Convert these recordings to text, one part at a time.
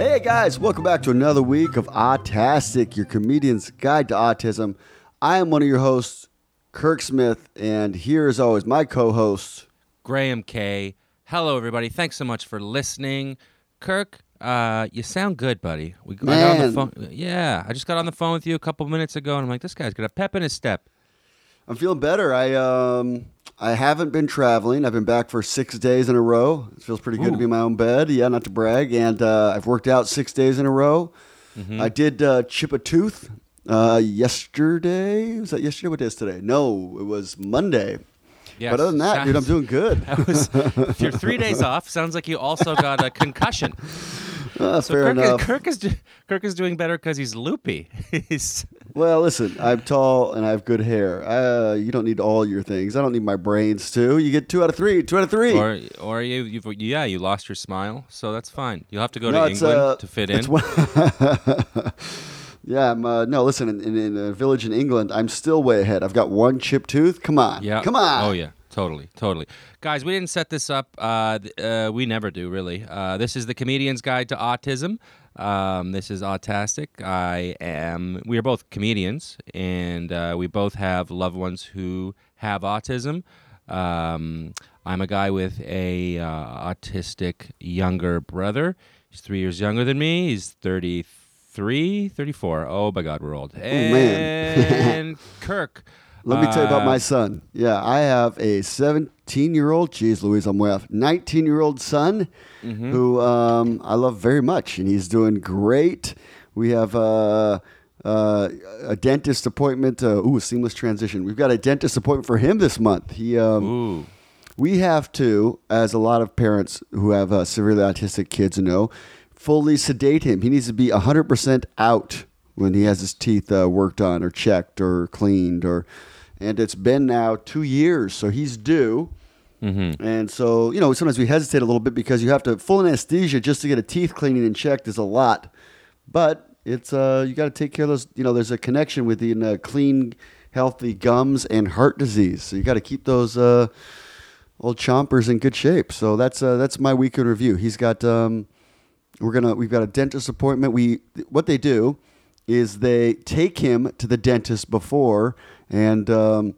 Hey guys, welcome back to another week of Autastic, your comedian's guide to autism. I am one of your hosts, Kirk Smith, and here as always, my co-host. Graham K. Hello, everybody. Thanks so much for listening. Kirk, uh, you sound good, buddy. We I got on Man. the phone. Yeah, I just got on the phone with you a couple minutes ago, and I'm like, this guy's got a pep in his step. I'm feeling better. I um I haven't been traveling. I've been back for six days in a row. It feels pretty good to be in my own bed. Yeah, not to brag. And uh, I've worked out six days in a row. Mm-hmm. I did uh, chip a tooth uh, yesterday. Was that yesterday? What day is today? No, it was Monday. Yes. But other than that, dude, I'm doing good. That was, if you're three days off, sounds like you also got a concussion. Uh, So fair Kirk, enough. Is, Kirk is Kirk is doing better because he's loopy. he's Well, listen, I'm tall and I have good hair. Uh, you don't need all your things. I don't need my brains too. You get two out of three. Two out of three. or or you you've, yeah you lost your smile, so that's fine. You'll have to go No, to England uh, to fit in. yeah, I'm. Uh, no, listen. In, in, in a village in England, I'm still way ahead. I've got one chipped tooth. Come on. Yeah. Come on. Oh yeah. Totally, totally. Guys, we didn't set this up. Uh, uh, we never do, really. Uh, this is the Comedian's Guide to Autism. Um, this is Autastic. I am. We are both comedians, and uh, we both have loved ones who have autism. Um, I'm a guy with a uh, autistic younger brother. He's three years younger than me. He's 33, 34. Oh my God, we're old. man. And Kirk. Let me tell you about uh, my son. Yeah, I have a 17 year old. Jeez, Louise, I'm way off. 19 year old son Mm-hmm. who um, I love very much, and he's doing great. We have uh, uh, a dentist appointment. Uh, ooh, seamless transition. We've got a dentist appointment for him this month. He. Um, we have to, as a lot of parents who have uh, severely autistic kids know, fully sedate him. He needs to be 100% out when he has his teeth uh, worked on or checked or cleaned or and it's been now 2 years so he's due. Mm-hmm. And so, you know, sometimes we hesitate a little bit because you have to full anesthesia just to get a teeth cleaning and checked is a lot. But it's uh you got to take care of those, you know, there's a connection within uh, clean healthy gums and heart disease. So you got to keep those uh old chompers in good shape. So that's uh, that's my week in review. He's got um, we're gonna we've got a dentist appointment. We what they do is they take him to the dentist before and um,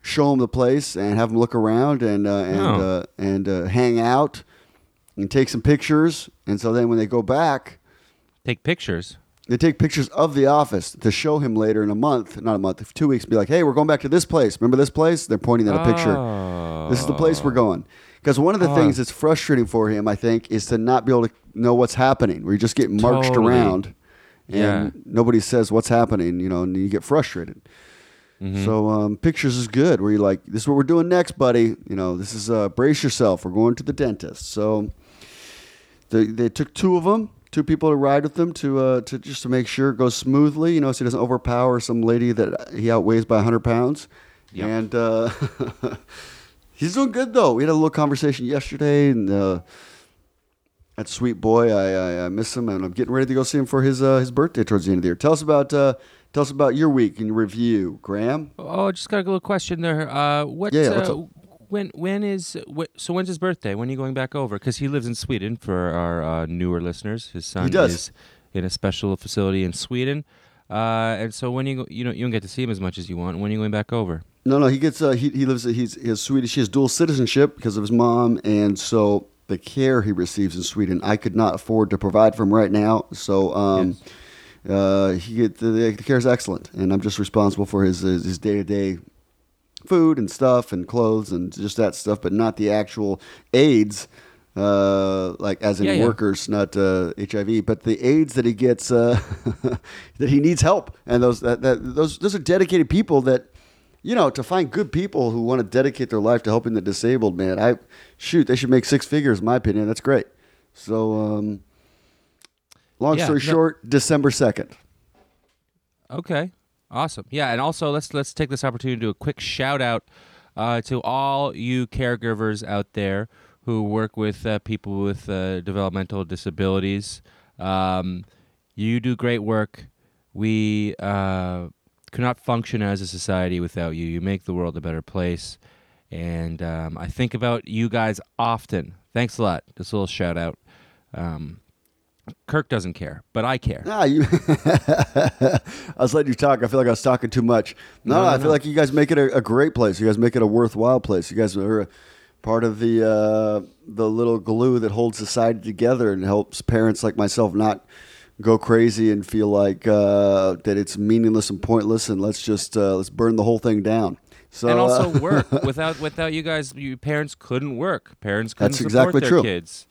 show him the place and have him look around and uh, and Oh. uh, and uh, hang out and take some pictures. And so then when they go back. Take pictures. They take pictures of the office to show him later in a month, not a month, two weeks. Be like, hey, we're going back to this place. Remember this place? They're pointing at a picture. This is the place we're going. Because one of the Oh. things that's frustrating for him, I think, is to not be able to know what's happening. Where you just get marched Totally. around, and nobody says what's happening. You know, and you get frustrated. Mm-hmm. So um, pictures is good. Where you're like, this is what we're doing next, buddy. You know, this is uh, brace yourself. We're going to the dentist. So they, they took two of them, two people to ride with them to uh, to just to make sure it goes smoothly. You know, so he doesn't overpower some lady that he outweighs by hundred pounds. Yep. And uh, he's doing good though. We had a little conversation yesterday, and uh, that sweet boy, I, I I miss him, and I'm getting ready to go see him for his uh, his birthday towards the end of the year. Tell us about uh, tell us about your week in review, Graham. Oh, I just got a little question there. Uh, what? Yeah, yeah, uh, when when is wh- so? When's his birthday? When are you going back over? Because he lives in Sweden. For our uh, newer listeners, his son is in a special facility in Sweden. Uh, and so when you go, you know you don't get to see him as much as you want. When are you going back over? No, no, he gets uh, he he lives he's he has Swedish he has dual citizenship because of his mom, and so the care he receives in Sweden I could not afford to provide for him right now. So um, uh, he the, the care is excellent, and I'm just responsible for his his day to day food and stuff and clothes and just that stuff, but not the actual aids. Uh, like as in Yeah, yeah. workers, not uh, HIV, but the aids that he gets, uh, that he needs help, and those that, that those those are dedicated people that you know, to find good people who want to dedicate their life to helping the disabled, man, I shoot, they should make six figures, in my opinion. That's great. So, um, long Yeah, story no- short, December second. Okay, awesome. Yeah, and also let's let's take this opportunity to do a quick shout out uh, to all you caregivers out there who work with uh, people with uh, developmental disabilities. Um, you do great work. We uh, could not function as a society without you. You make the world a better place, and um, I think about you guys often. Thanks a lot. Just a little shout out. Um, Kirk doesn't care, but I care. Nah, you. I was letting you talk. I feel like I was talking too much. No, No, no, I feel no. like you guys make it a, a great place. You guys make it a worthwhile place. You guys are part of the uh, the little glue that holds society together and helps parents like myself not go crazy and feel like uh, that it's meaningless and pointless. And let's just uh, let's burn the whole thing down. So and uh, also work without without you guys. You parents couldn't work. Parents couldn't That's support exactly their true. kids.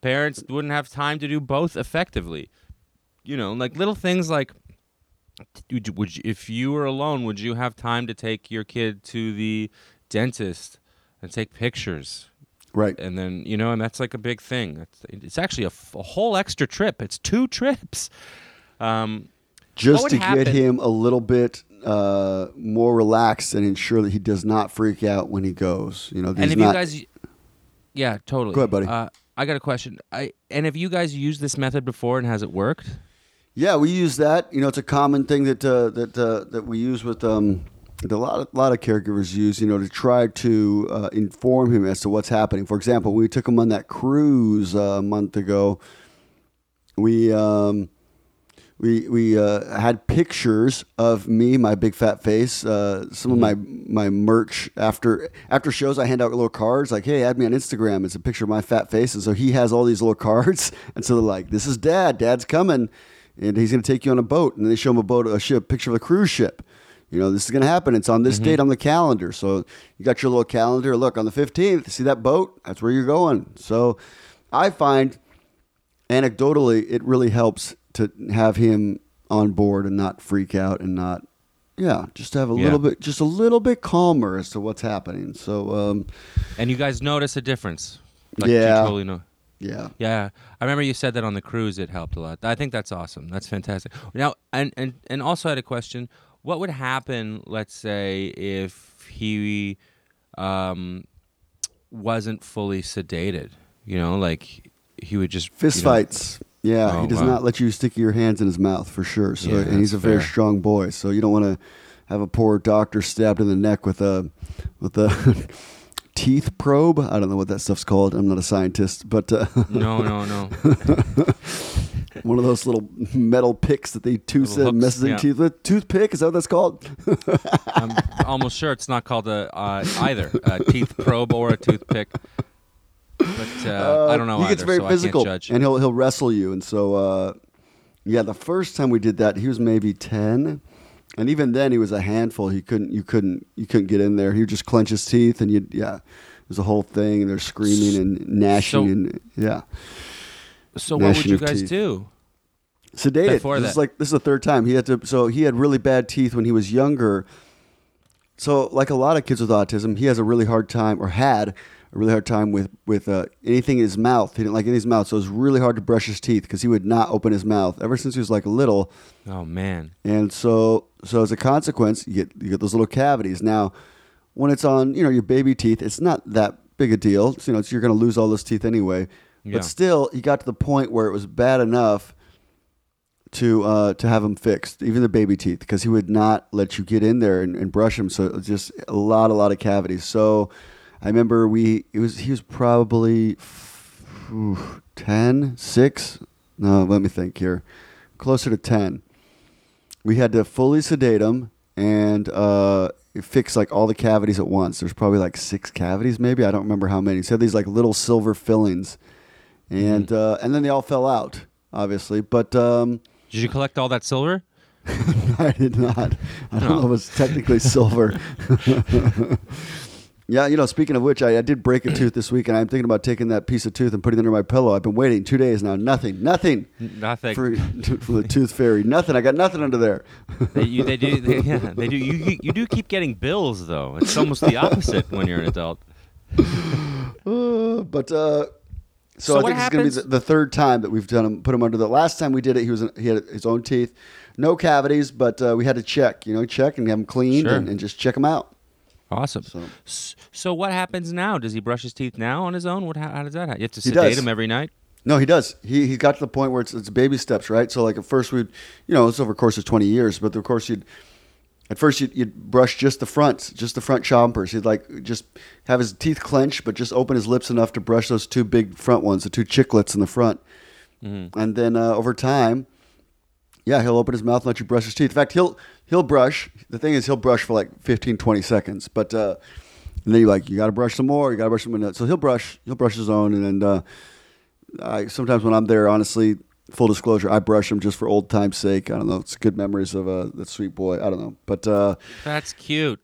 Parents wouldn't have time to do both effectively. You know, like little things like. Would you, if you were alone, would you have time to take your kid to the dentist and take pictures? Right. and then you know, and that's like a big thing. It's, it's actually a, f- a whole extra trip. It's two trips. Um, just to get him a little bit uh, more relaxed and ensure that he does not freak out when he goes. You know, and if not, you guys, yeah, totally. Go ahead, buddy. Uh, I got a question. I and have you guys used this method before and has it worked? Yeah, we use that. You know, it's a common thing that uh, that uh, that we use with um, that a lot of, lot of caregivers use. You know, to try to uh, inform him as to what's happening. For example, when we took him on that cruise uh, a month ago. We um, we we uh, had pictures of me, my big fat face, uh, some of my my merch after after shows. I hand out little cards like, "Hey, add me on Instagram." It's a picture of my fat face, and so he has all these little cards, and so they're like, "This is Dad. Dad's coming, and he's going to take you on a boat." And they show him a boat, a ship, picture of a cruise ship. You know, this is going to happen. It's on this date on the calendar. So you got your little calendar. Look on the fifteenth. See that boat? That's where you're going. So I find anecdotally, it really helps to have him on board and not freak out and not, yeah, just have a Yeah. little bit, just a little bit calmer as to what's happening. So, um, And you guys notice a difference? Like, Yeah. You totally know. yeah, Yeah, I remember you said that on the cruise. It helped a lot. I think that's awesome. That's fantastic. Now, and and and also I had a question. What would happen, let's say, if he um, wasn't fully sedated? You know, like he would just fist you know- fights. Yeah, Oh, he does wow. not let you stick your hands in his mouth for sure. So, Yeah, and he's a very fair. strong boy. So you don't want to have a poor doctor stabbed in the neck with a with a teeth probe. I don't know what that stuff's called. I'm not a scientist, but uh, No, no, no. one of those little metal picks that they tooth uh, messes in yeah. teeth with. Toothpick is that what that's called? I'm almost sure it's not called a uh, either a teeth probe or a toothpick. But uh, I don't know He either, gets very so physical, I can't judge. and he'll he'll wrestle you. And so, uh, yeah, the first time we did that, he was maybe ten, and even then, he was a handful. He couldn't, you couldn't, you couldn't get in there. He would just clench his teeth, and you, yeah, it was a whole thing. And they're screaming and gnashing, So- and yeah, so what would you guys teeth. do? sedated. Before this is like this is the third time he had to. So he had really bad teeth when he was younger. So like a lot of kids with autism, he has a really hard time, or had a really hard time with with uh, anything in his mouth. He didn't like in his mouth, so it was really hard to brush his teeth because he would not open his mouth ever since he was like little. Oh man. And so so as a consequence, you get you get those little cavities. Now, when it's on you know your baby teeth, it's not that big a deal. So, you know, it's, you're going to lose all those teeth anyway. Yeah. But still, he got to the point where it was bad enough to uh, to have him fixed, even the baby teeth, because he would not let you get in there and, and brush him. So just a lot, a lot of cavities. So I remember we it was he was probably ooh, 10, 6. No, let me think here. Closer to 10. We had to fully sedate him and uh, fix like all the cavities at once. There's probably like six cavities, maybe. I don't remember how many. So he had these like little silver fillings, and Mm-hmm. uh, and then they all fell out, obviously. But um, Did you collect all that silver? I did not. I don't No. know if it's technically silver. yeah, you know, speaking of which, I, I did break a tooth this week, and I'm thinking about taking that piece of tooth and putting it under my pillow. I've been waiting two days now. Nothing, nothing Nothing. for, for the tooth fairy. Nothing. I got nothing under there. they, you, they do. They, yeah, they do. You, you you do keep getting bills though. It's almost the opposite when you're an adult. Uh, but uh, so, So I what think it's going to be the, the third time that we've done him, put him under the. Last time we did it, he was he had his own teeth, no cavities, but uh, we had to check, you know, check and have him cleaned Sure. and, and just check him out. Awesome. So- So, what happens now? Does he brush his teeth now on his own? What? How, how does that? happen? You have to sedate him every night. No, he does. He he got to the point where it's it's baby steps, right? So like at first we'd, you know, it's over a course of twenty years, but of course you'd. At first, you'd, you'd brush just the fronts, just the front chompers. He'd like just have his teeth clenched, but just open his lips enough to brush those two big front ones, the two chiclets in the front. Mhm. and then uh, over time, yeah, he'll open his mouth and let you brush his teeth. In fact, he'll he'll brush. The thing is, he'll brush for like 15, 20 seconds, but uh, and then you're like, you got to brush some more. You got to brush some more. So he'll brush. He'll brush his own, and then uh, I sometimes when I'm there, honestly, full disclosure, I brush him just for old time's sake. I don't know. It's good memories of uh, that sweet boy. I don't know, but. Uh, That's cute.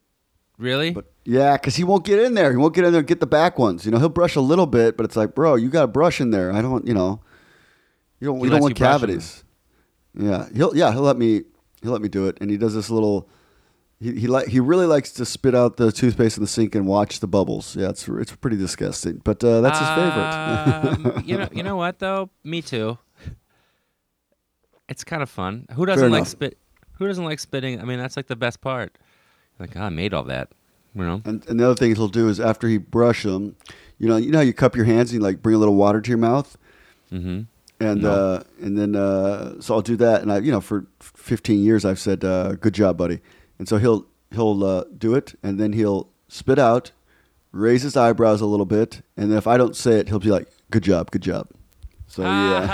Really? but yeah, because he won't get in there. He won't get in there and get the back ones. You know, he'll brush a little bit, but it's like, bro, you got to brush in there. I don't, you know, you don't, He you don't want you cavities. Yeah, he'll yeah he'll let me he'll let me do it, and he does this little. He he like he really likes to spit out the toothpaste in the sink and watch the bubbles. Yeah, it's it's pretty disgusting, but uh, that's his favorite. Um, you know, you know what though? Me too. It's kind of fun. Who doesn't Fair like enough. spit? Who doesn't like spitting? I mean, that's like the best part. Like, oh, I made all that. You know? And, and the other thing he'll do is after he brush them, you know, you know how you cup your hands and you like bring a little water to your mouth. Mm-hmm. And No. uh, and then uh, so I'll do that, and I you know for 15 years I've said uh, good job, buddy, and so he'll he'll uh, do it, and then he'll spit out, raise his eyebrows a little bit, and then if I don't say it, he'll be like good job, good job. So yeah,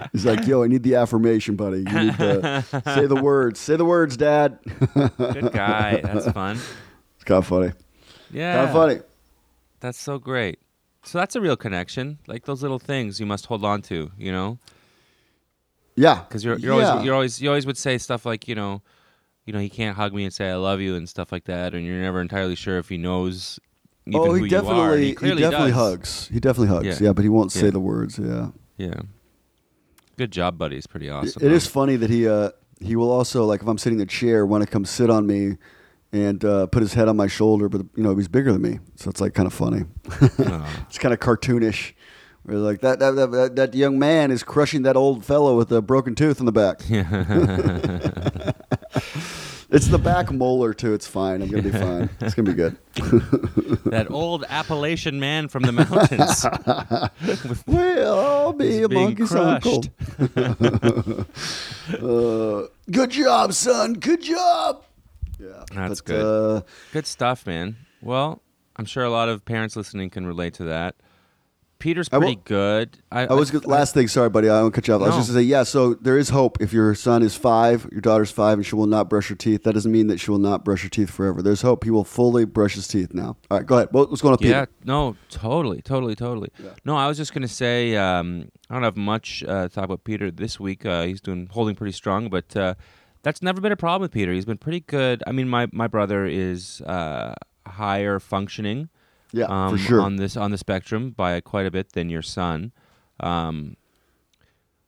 he's like, yo, I need the affirmation, buddy. You need to say the words, say the words, Dad. Good guy. That's fun. It's kind of funny. Yeah. Kind of funny. That's so great. So that's a real connection. Like those little things you must hold on to. You know? Yeah, because you're you're Yeah. always you're always you always would say stuff like you know, you know he can't hug me and say I love you and stuff like that, and you're never entirely sure if he knows. Even oh, who he you are. definitely he definitely does. hugs. He definitely hugs. Yeah. Yeah, but he won't say the words. Yeah. Yeah. Good job, buddy. It's pretty awesome. It though. is funny that he uh, he will also like if I'm sitting in a chair want to come sit on me and uh, put his head on my shoulder, but you know he's bigger than me, so it's like kind of funny. It's kind of cartoonish. We're like that that, that that young man is crushing that old fellow with a broken tooth in the back. It's the back molar too. It's fine. I'm gonna be fine. It's gonna be good. that old Appalachian man from the mountains. Well, I'll be a monkey's uncle. uh, good job, son. Good job. Yeah, That's but, good. Uh, Good stuff, man. Well, I'm sure a lot of parents listening can relate to that. Peter's I will- pretty good. I, I was I- last thing. Sorry, buddy. I won't cut you off. I was just gonna say, yeah. So there is hope. If your son is five, your daughter's five, and she will not brush her teeth, that doesn't mean that she will not brush her teeth forever. There's hope. He will fully brush his teeth now. All right, go ahead. What- What's going on, Peter? Yeah, no, totally, totally, totally. Yeah. No, I was just gonna say um, I don't have much uh, to talk about Peter this week. Uh, he's doing holding pretty strong, but uh, that's never been a problem with Peter. He's been pretty good. I mean, my my brother is uh, higher functioning Yeah, um, for sure. on this on the spectrum by quite a bit than your son. Um,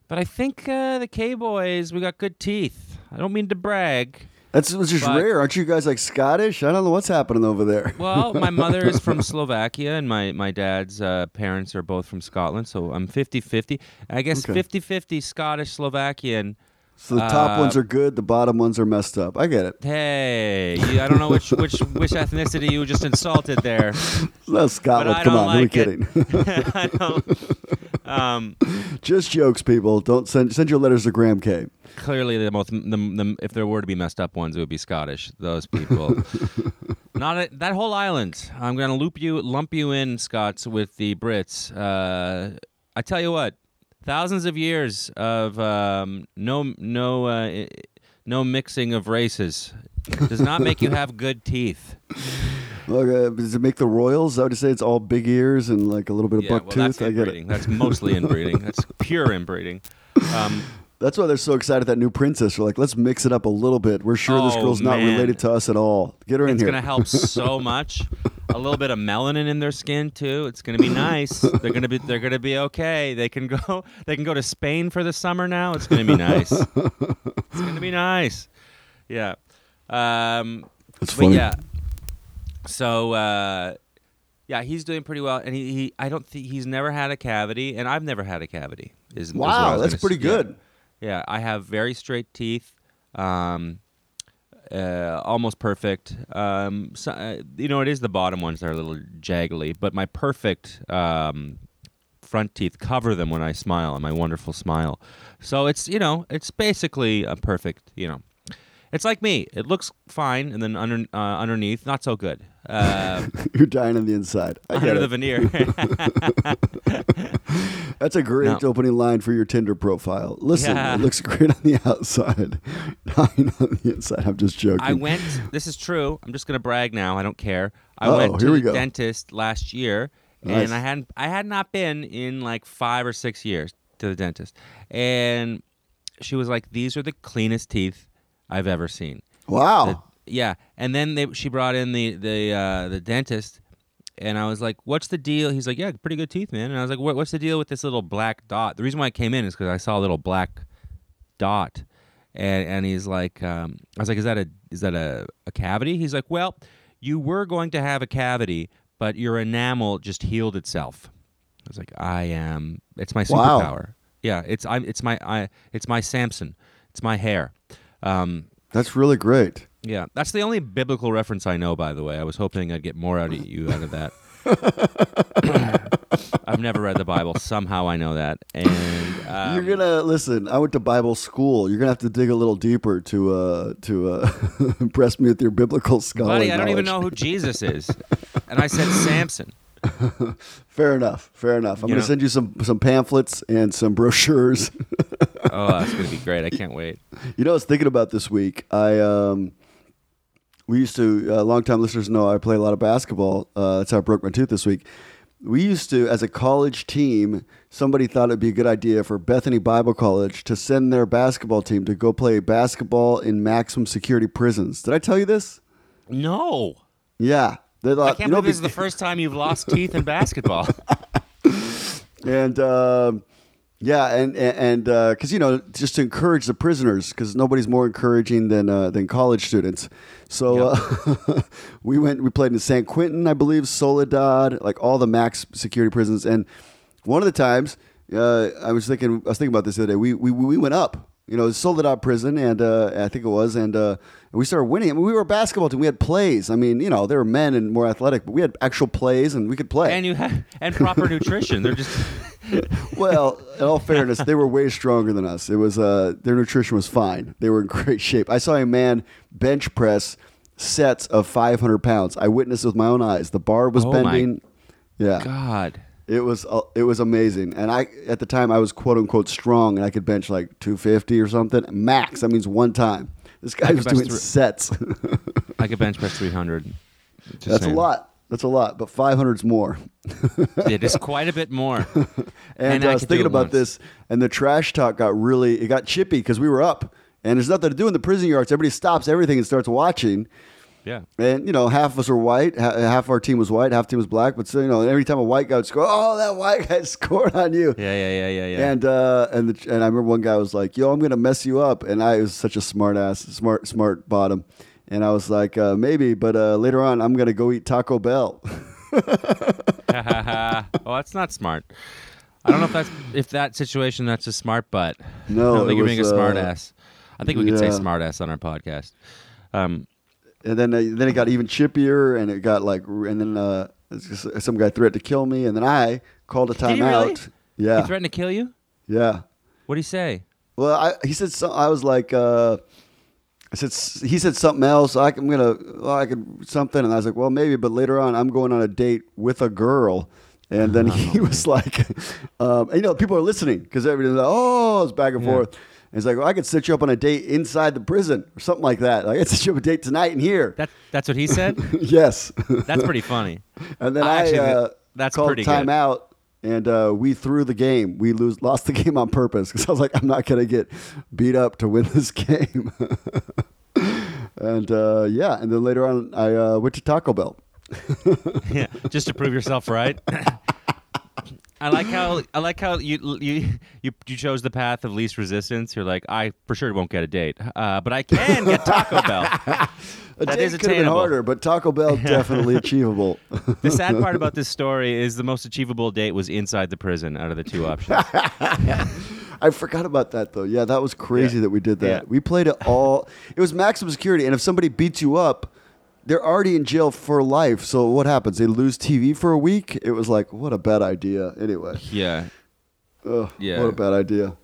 but I think uh, the K boys we got good teeth. I don't mean to brag. That's it's just but- rare. Aren't you guys like Scottish? I don't know what's happening over there. Well, my mother is from Slovakia, and my, my dad's uh, parents are both from Scotland, so I'm 50 50. I guess Okay. 50 50 Scottish Slovakian. So the top Uh, ones are good, the bottom ones are messed up. I get it. Hey, you, I don't know which, which which ethnicity you just insulted there. No, Scotland. Come on, who are we kidding? Um, just jokes, people. Don't send send your letters to Graham K. clearly, the most the, the, if there were to be messed up ones, it would be Scottish. Those people. Not a, that whole island. I'm gonna loop you, lump you in, Scots, with the Brits. Uh, I tell you what, thousands of years of um, no no uh, no mixing of races does not make you have good teeth. Okay, does it make the Royals? I would say it's all big ears and like a little bit of Yeah, buck well, tooth. that's I get it. That's mostly inbreeding. That's pure inbreeding. Um, That's why they're so excited that new princess. They're like, let's mix it up a little bit. We're sure this Oh, girl's not man. related to us at all. Get her in it's here. gonna help so much. A little bit of melanin in their skin too. It's gonna be nice. They're gonna be they're gonna be okay. They can go they can go to Spain for the summer now. It's gonna be nice. it's gonna be nice. Yeah. Um, That's but funny. yeah. So uh, yeah, he's doing pretty well, and he, he I don't think he's never had a cavity, and I've never had a cavity. Is, is what I Wow, was that's gonna pretty yeah. good. Yeah, I have very straight teeth, um, uh, almost perfect. Um, so, uh, you know, it is the bottom ones that are a little jaggly, but my perfect um, front teeth cover them when I smile, and my wonderful smile. So it's you know, it's basically a perfect. You know, it's like me. It looks fine, and then under uh, underneath, not so good. Uh, You're dying on the inside. I under the veneer. That's a great No. opening line for your Tinder profile. Listen, Yeah. it looks great on the outside, dying on the inside. I'm just joking. I went. This is true. I'm just gonna brag now. I don't care. I Uh-oh, went to we the go. dentist last year, Nice. and I hadn't. I had not been in like five or six years to the dentist, and she was like, "These are the cleanest teeth I've ever seen." wow. The- yeah, and then they, she brought in the the uh, the dentist, and I was like, "What's the deal?" He's like, "Yeah, pretty good teeth, man." And I was like, what, "What's the deal with this little black dot?" The reason why I came in is because I saw a little black dot, and and he's like, um, "I was like, is that a is that a, a cavity?" He's like, "Well, you were going to have a cavity, but your enamel just healed itself." I was like, "I am. It's my Wow. superpower. Yeah, it's I'm. It's my I. It's my Samson. It's my hair." Um, That's really great. Yeah, that's the only biblical reference I know. By the way, I was hoping I'd get more out of you out of that. I've never read the Bible. Somehow I know that, and um, You're gonna listen. I went to Bible school. You're gonna have to dig a little deeper to uh, to uh, impress me with your biblical scholarly buddy, I don't even know who Jesus is, and I said Samson. Fair enough. Fair enough. I'm You gonna know- send you some some pamphlets and some brochures. Oh, that's gonna be great! I can't wait. You know, I was thinking about this week. I um, we used to uh, longtime listeners know I play a lot of basketball. Uh, that's how I broke my tooth this week. We used to, as a college team, somebody thought it'd be a good idea for Bethany Bible College to send their basketball team to go play basketball in maximum security prisons. Did I tell you this? No, Yeah, they I can't you know, believe this is the first time you've lost teeth in basketball. and um, yeah, and and because you know just to encourage the prisoners because nobody's more encouraging than uh, than college students. So uh, we went, we played in San Quentin, I believe, Soledad, like all the max security prisons. And one of the times, uh, I was thinking, I was thinking about this the other day. We we we went up. You know, Soledad prison, and uh, I think it was, and uh, we started winning. I mean, we were a basketball team. We had plays. I mean, you know, there were men and more athletic, but we had actual plays, and we could play. and you had and proper nutrition. They're just well, in all fairness, they were way stronger than us. It was uh, their nutrition was fine. They were in great shape. I saw a man bench press sets of 500 pounds. I witnessed with my own eyes. The bar was Oh my bending. Yeah, God. it was uh, it was amazing. And I at the time I was quote unquote strong, and I could bench like 250 or something max. That means one time. This guy was doing sets. I could bench press 300. Just That's saying. a lot. That's a lot, but 500's more. It is quite a bit more. And, And uh, I I was thinking about once. this, and the trash talk got really it got chippy because we were up, and there's nothing to do in the prison yards. Everybody stops everything and starts watching. Yeah. And you know, half of us were white, ha- half our team was white, half team was black. But so, you know, every time a white guy would score, oh, that white guy scored on you. Yeah, yeah, yeah, yeah, yeah. And uh, and the, and I remember one guy was like, "Yo, I'm gonna mess you up," and I was such a smart ass, smart smart bottom, and I was like, uh, "Maybe," but uh, later on, I'm gonna go eat Taco Bell. well, that's not smart. I don't know if that's if that situation that's a smart butt. No, I don't think you're being a smart uh, ass. I think we could say smart ass on our podcast. Um, and then uh, then it got even chippier, and it got like, and then uh, just- some guy threatened to kill me, and then I called a Did he timeout. really? Yeah, He threatened to kill you. yeah. What did he say? Well, I, he said some, I was like, uh, I said he said something else. I, am gonna, well, I could something, and I was like, well, maybe, but later on, I'm going on a date with a girl. And then he was like, um, and, you know, people are listening because everybody's like, oh, it's back and Yeah. forth. And he's like, well, I could set you up on a date inside the prison or something like that. Like, I could set you up a date tonight in here. That that's what he said. yes. That's pretty funny. And then I I, actually uh, that's called pretty timeout, and uh, we threw the game. We lose, lost the game on purpose because I was like, I'm not going to get beat up to win this game. and uh, yeah, and then later on, I uh, went to Taco Bell. yeah, just to prove yourself right. I like how I like how you you you you chose the path of least resistance. You're like, I for sure won't get a date, uh, but I can get Taco Bell. A That date is could have been harder, but Taco Bell definitely achievable. The sad part about this story is the most achievable date was inside the prison out of the two options. I forgot about that though. Yeah, that was crazy Yeah. that we did that. Yeah. We played it all. It was maximum security, and if somebody beats you up, they're already in jail for life. So what happens? They lose TV for a week. It was like, what a bad idea. Anyway, Yeah, Ugh, Yeah. what a bad idea.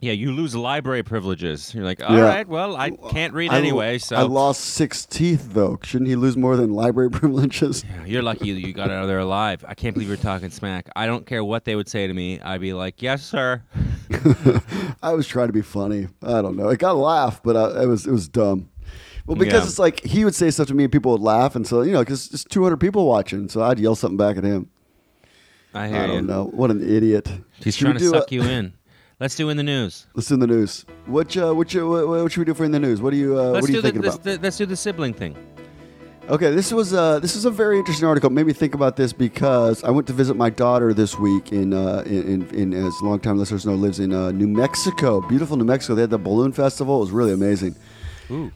Yeah, you lose library privileges. You're like, all right, Yeah. well, I can't read I- anyway, so I lost six teeth though. Shouldn't he lose more than library privileges? Yeah, You're lucky that you got out of there alive. I can't believe you're talking smack. I don't care what they would say to me. I'd be like, yes, sir. I was trying to be funny. I don't know. It got a laugh, but I, it was it was dumb. Well, because Yeah. it's like he would say stuff to me and people would laugh, and so you know, because it's 200 people watching, so I'd yell something back at him. I hear I you. don't know. What an idiot. He's Should trying to do suck a- you in. Let's do in the news. Let's do the news. What uh, what, you, what what should we do for in the news? What do you uh, Let's what are you do the, thinking about? the let's do the sibling thing. Okay, this was uh, this is a very interesting article. It made me think about this because I went to visit my daughter this week in uh, in, in, in as longtime listeners know lives in uh, New Mexico, beautiful New Mexico. They had the balloon festival. It was really amazing. Ooh.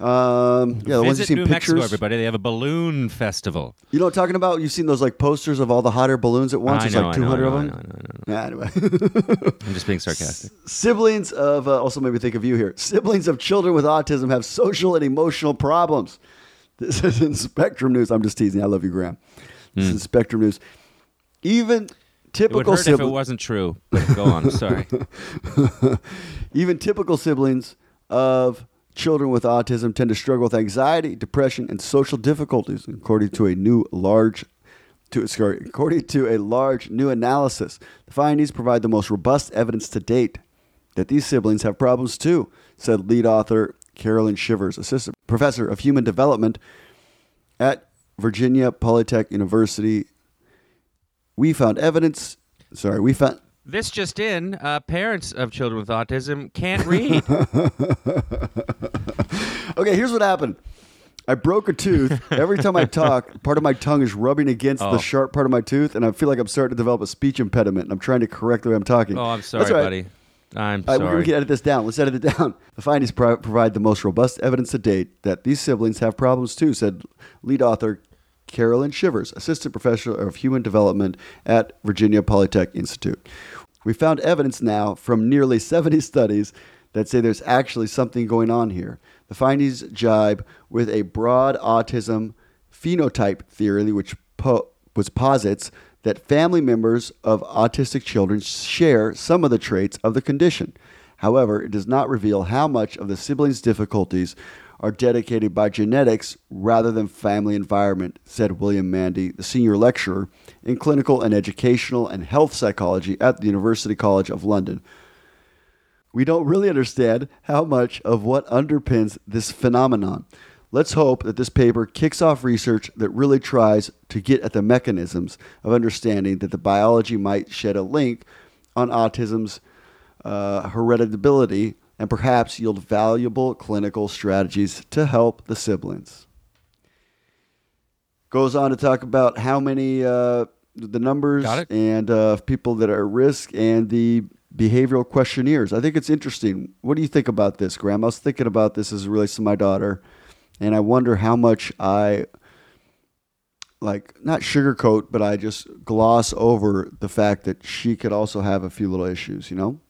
Um, yeah, the ones Visit you've seen New pictures. Mexico, everybody. They have a balloon festival. You know what I'm talking about? You've seen those like posters of all the hot air balloons at once. I There's know, like I know, 200 I of know, them. I know, I know, Yeah, anyway. I'm just being sarcastic. Siblings of uh, also made me think of you here. Siblings of children with autism have social and emotional problems. This is in Spectrum News. I'm just teasing. I love you, Graham. This is in Spectrum News. Even Hmm. It would typical hurt if it wasn't true. But go on. Sorry. even typical siblings of children with autism tend to struggle with anxiety, depression, and social difficulties, according to a new large. To, sorry, according to a large new analysis, the findings provide the most robust evidence to date that these siblings have problems too, said lead author Carolyn Shivers, assistant professor of human development at Virginia Polytech University. We found evidence. Sorry, we found This just in: uh, parents of children with autism can't read. Okay, here's what happened. I broke a tooth. Every time I talk, part of my tongue is rubbing against Oh. the sharp part of my tooth, and I feel like I'm starting to develop a speech impediment, and I'm trying to correct the way I'm talking. oh, I'm sorry, right. buddy. I'm right, we- sorry. we can edit this down. Let's edit it down. The findings pro- provide the most robust evidence to date that these siblings have problems too, said lead author Carolyn Shivers, assistant professor of human development at Virginia Polytech Institute. We found evidence now from nearly 70 studies that say there's actually something going on here. The findings jibe with a broad autism phenotype theory, which po- was posits that family members of autistic children share some of the traits of the condition. However, it does not reveal how much of the siblings' difficulties are dedicated by genetics rather than family environment, said William Mandy, the senior lecturer in clinical and educational and health psychology at the University College of London. We don't really understand how much of what underpins this phenomenon. Let's hope that this paper kicks off research that really tries to get at the mechanisms of understanding that the biology might shed a link on autism's uh, hereditability and perhaps yield valuable clinical strategies to help the siblings. Goes on to talk about how many, uh, the numbers and uh, people that are at risk and the behavioral questionnaires. I think it's interesting. What do you think about this, Graham? I was thinking about this as it relates to my daughter, and I wonder how much I like not sugarcoat, but I just gloss over the fact that she could also have a few little issues. You know?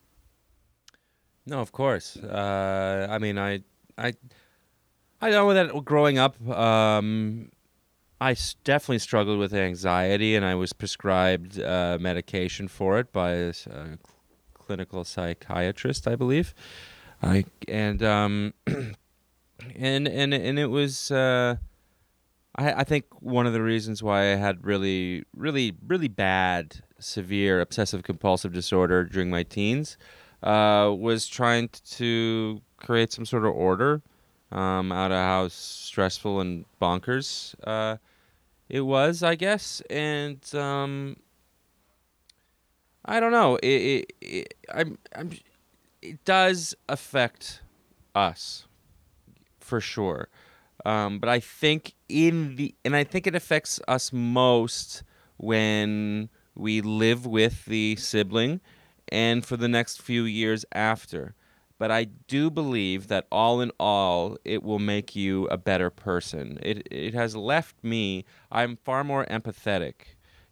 No, of course. Uh, I mean, I, I, I know that growing up, um, I definitely struggled with anxiety, and I was prescribed uh, medication for it by a, cl- clinical psychiatrist, I believe. I and um, and and and it was. Uh, I, I think one of the reasons why I had really, really, really bad, severe obsessive compulsive disorder during my teens uh, was trying to create some sort of order um, out of how stressful and bonkers uh, it was, I guess. And um, I don't know. It, it, it, I'm, I'm, it does affect us for sure. Um, but I think in the and I think it affects us most when we live with the sibling and for the next few years after. But I do believe that all in all, it will make you a better person. It it has left me. I'm far more empathetic.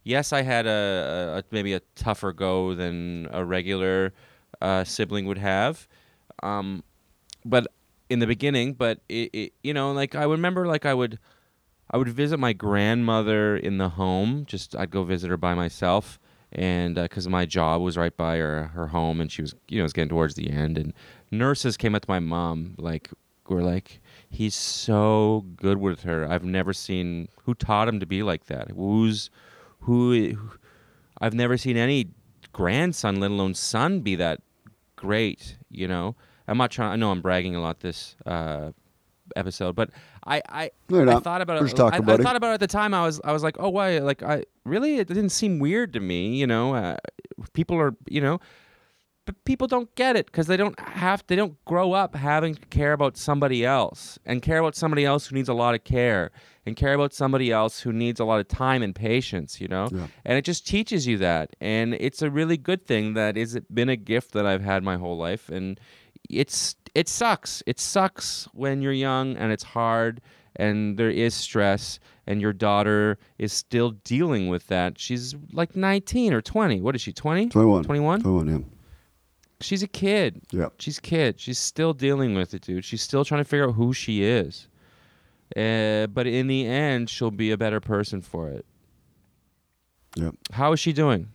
Yes, I had a, a maybe a tougher go than a regular uh, sibling would have, um, but in the beginning. But it, it, you know, like I remember, like I would, I would visit my grandmother in the home. Just I'd go visit her by myself, and because my job was right by her her home, and she was you know was getting towards the end, and nurses came up to my mom like were like he's so good with her. I've never seen who taught him to be like that. Who's who? who I've never seen any grandson, let alone son, be that great. You know, I'm not trying. I know I'm bragging a lot this uh, episode, but I I, No, I thought about We're it. I, about I it. thought about it at the time. I was I was like, oh why? Like I really it didn't seem weird to me. You know, uh, people are you know. But people don't get it because they don't have they don't grow up having to care about somebody else and care about somebody else who needs a lot of care and care about somebody else who needs a lot of time and patience, you know? Yeah. And it just teaches you that. And it's a really good thing that is it been a gift that I've had my whole life and it's it sucks. It sucks when you're young and it's hard and there is stress and your daughter is still dealing with that. She's like 19 or 20. What is she? 20? 21. 21? 21, yeah. She's a kid. Yeah. She's a kid. She's still dealing with it, dude. She's still trying to figure out who she is. Uh, but in the end, she'll be a better person for it. Yeah. How is she doing?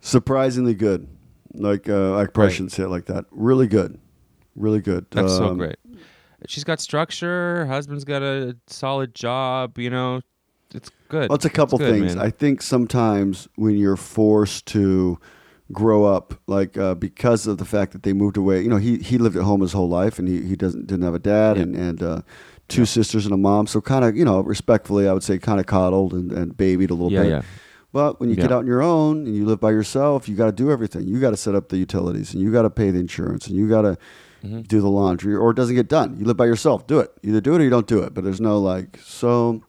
Surprisingly good. Like, uh, I probably Right. shouldn't say it like that. Really good. Really good. That's so Um, great. She's got structure. Her husband's got a solid job. You know, it's good. Well, it's a couple good, things. man. I think sometimes when you're forced to grow up, like uh, because of the fact that they moved away, you know, he he lived at home his whole life, and he, he doesn't didn't have a dad Yeah. and and uh, two sisters and a mom. So kind of, you know, respectfully, I would say kind of coddled and, and babied a little yeah, bit. yeah. But when you get out on your own and you live by yourself, you got to do everything. You got to set up the utilities and you got to pay the insurance and you got to Mm-hmm. do the laundry or it doesn't get done. You live by yourself, do it. Either do it or you don't do it. But there's no like, so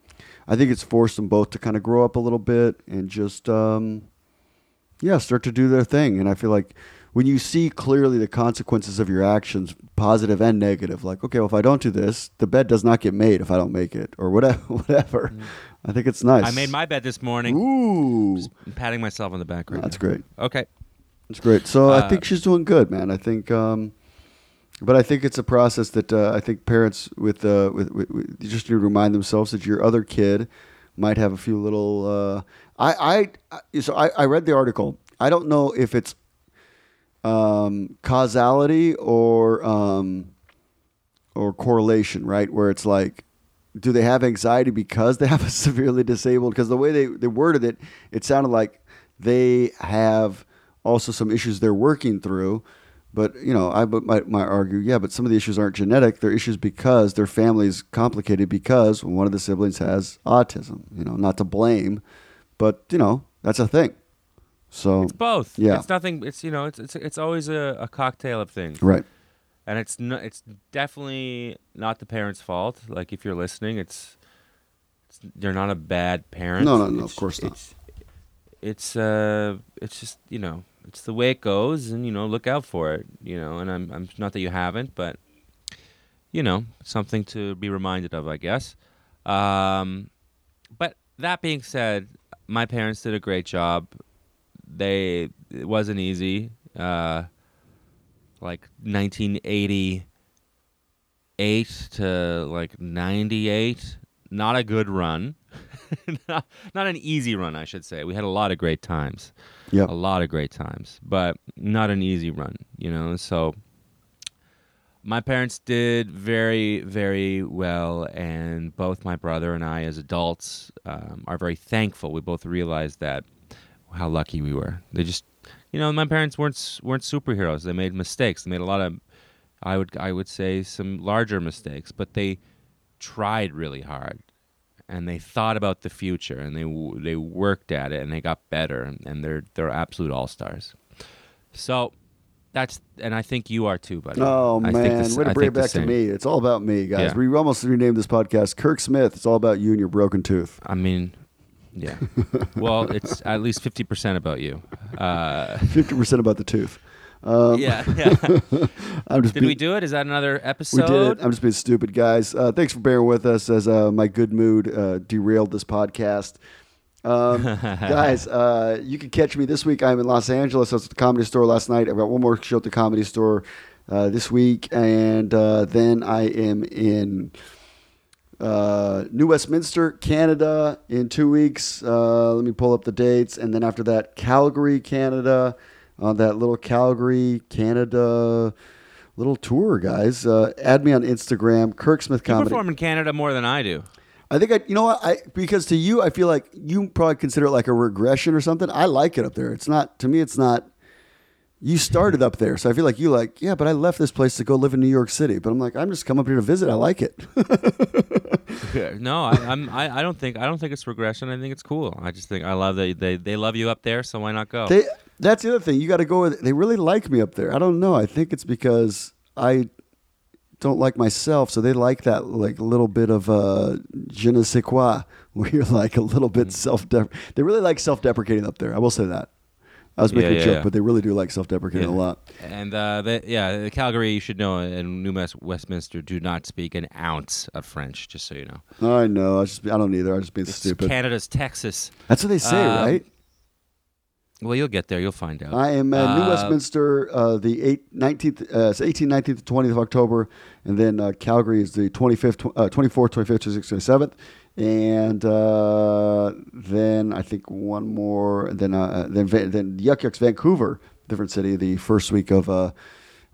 I think it's forced them both to kind of grow up a little bit and just, um, yeah, start to do their thing. And I feel like when you see clearly the consequences of your actions, positive and negative, like, okay, well, if I don't do this, the bed does not get made if I don't make it or whatever, whatever. I think it's nice. Mm. I made my bed this morning. Ooh. I'm patting myself on the back right That's now. great. Okay. It's great. So I Uh, think she's doing good, man. I think, um, but I think it's a process that uh, I think parents with, uh, with, with, with just need to remind themselves that your other kid might have a few little. Uh, I, I so I, I read the article. I don't know if it's um, causality or um, or correlation, right? Where it's like, do they have anxiety because they have a severely disabled? Because the way they, they worded it, it sounded like they have also some issues they're working through. But you know, I but might, might argue, yeah, but some of the issues aren't genetic. They're issues because their family is complicated because one of the siblings has autism. You know, not to blame, but you know that's a thing. So It's both. Yeah. It's nothing. It's you know. It's it's it's always a, a cocktail of things. right, and it's no, it's definitely not the parents' fault. Like if you're listening, it's, it's you're not a bad parent. No, no, no, of course not. It's, it's uh, it's just you know, it's the way it goes, and you know, look out for it. You know, and I'm I'm not that you haven't, but you know, something to be reminded of, I guess. Um, but that being said, my parents did a great job. They it wasn't easy. Uh, like 1988 to like 98 not a good run not, not an easy run i should say. We had a lot of great times. Yep. a lot of great times but not an easy run you know? So my parents did very very well and both my brother and i as adults um, are very thankful. We both realized that how lucky we were. They just you know my parents weren't weren't superheroes. They made mistakes. They made a lot of i would i would say some larger mistakes but they tried really hard and they thought about the future and they they worked at it and they got better and, they're they're absolute all-stars so that's and i think you are too buddy Oh I man, the s- way to bring it back to me. It's all about me, guys. Yeah. We almost renamed this podcast Kirk Smith. It's all about you and your broken tooth. i mean yeah well it's at least 50% about you uh, Fifty percent about the tooth. Um, yeah, yeah. I'm just Did we do it? Is that another We episode? did. I'm just being stupid, guys. Uh, thanks for bearing with us as uh, my good mood uh, derailed this podcast. Um, guys, uh, you can catch me this week. I'm in Los Angeles. I was at the Comedy Store last night. I've got one more show at the Comedy Store uh, this week, and uh, then I am in uh, New Westminster, Canada, in two weeks. Uh, let me pull up the dates, and then after that, Calgary, Canada, on that little Calgary, Canada little tour, guys. Uh, add me on Instagram, Kirk Smith You perform in Canada more than I do. I think I, you know what, I because to you, I feel like you probably consider it like a regression or something. I like it up there. It's not to me. It's not. You started up there, so I feel like you like, yeah, but I left this place to go live in New York City. But I'm like, I'm just come up here to visit. I like it. no, I, I'm. I, I don't think. I don't think it's regression. I think it's cool. I just think I love that they they love you up there. So why not go? They, that's the other thing. You got to go with. They really like me up there. I don't know. I think it's because I don't like myself, so they like that like little bit of uh, je ne sais quoi, where you're like a little bit self. They really like self-deprecating up there. I will say that. I was making Yeah, a joke, yeah. but they really do like self-deprecating a lot. And uh, the, yeah, Calgary, you should know, and New Westminster do not speak an ounce of French. Just so you know, I know. I just I don't either. I'm just being it's stupid. Canada's Texas. That's what they say, Um, right? Well, you'll get there. You'll find out. I am at New Uh, Westminster uh, the 8, 19th, uh, it's 18th, 19th, 20th of October, and then uh, Calgary is the 25th, tw- uh, 24th, 25th, 26th, 27th, and uh, then I think one more, then uh, then then Yuk Yuk's Vancouver, different city, the first week of. Uh,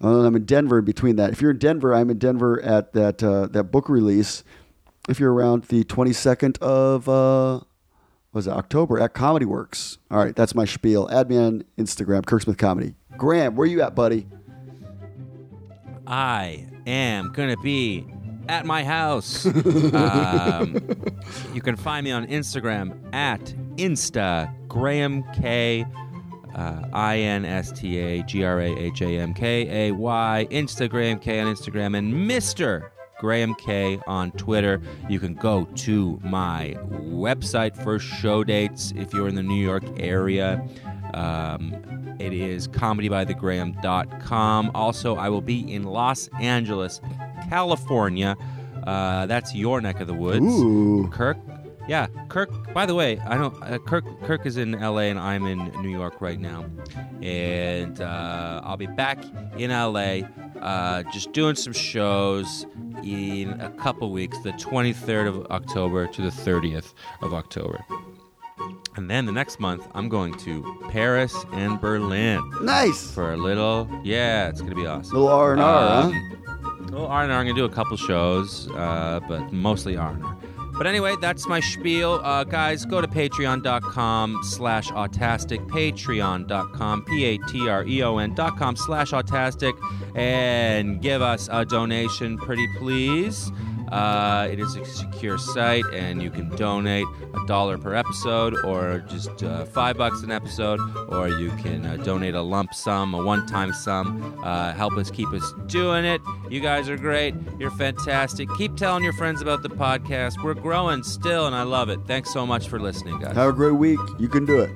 uh, I'm in Denver in between that. If you're in Denver, I'm in Denver at that uh, that book release. If you're around the 22nd of uh, was it October at Comedy Works. All right, that's my spiel. Add me on Instagram, Kirk Smith Comedy. Graham, where you at, buddy? I am gonna be at my house. um, you can find me on Instagram at Insta Graham K. Uh, I N S T A G R A H A M K A Y Instagram K on Instagram and Mr. Graham K on Twitter. You can go to my website for show dates if you're in the New York area. Um, it is comedybythegraham.com. Also, I will be in Los Angeles, California. Uh, that's your neck of the woods. Ooh. Kirk. Yeah, Kirk. By the way, I don't. Uh, Kirk. Kirk is in L.A. and I'm in New York right now, and uh, I'll be back in L.A. Uh, just doing some shows in a couple weeks, the 23rd of October to the 30th of October, and then the next month I'm going to Paris and Berlin Nice. for a little. Yeah, it's gonna be awesome. Little R and R, huh? Well, R and R. I'm gonna do a couple shows, uh, but mostly R and R. But anyway, that's my spiel, uh, guys. Go to Patreon.com/slash autastic. Patreon.com, p-a-t-r-e-o-n dot com slash autastic, and give us a donation, pretty please. Uh, it is a secure site, and you can donate a dollar per episode, or just uh, five bucks an episode, or you can uh, donate a lump sum, a one-time sum. Uh, help us keep us doing it. You guys are great. You're fantastic. Keep telling your friends about the podcast. We're growing still, and I love it. Thanks so much for listening, guys. Have a great week. You can do it.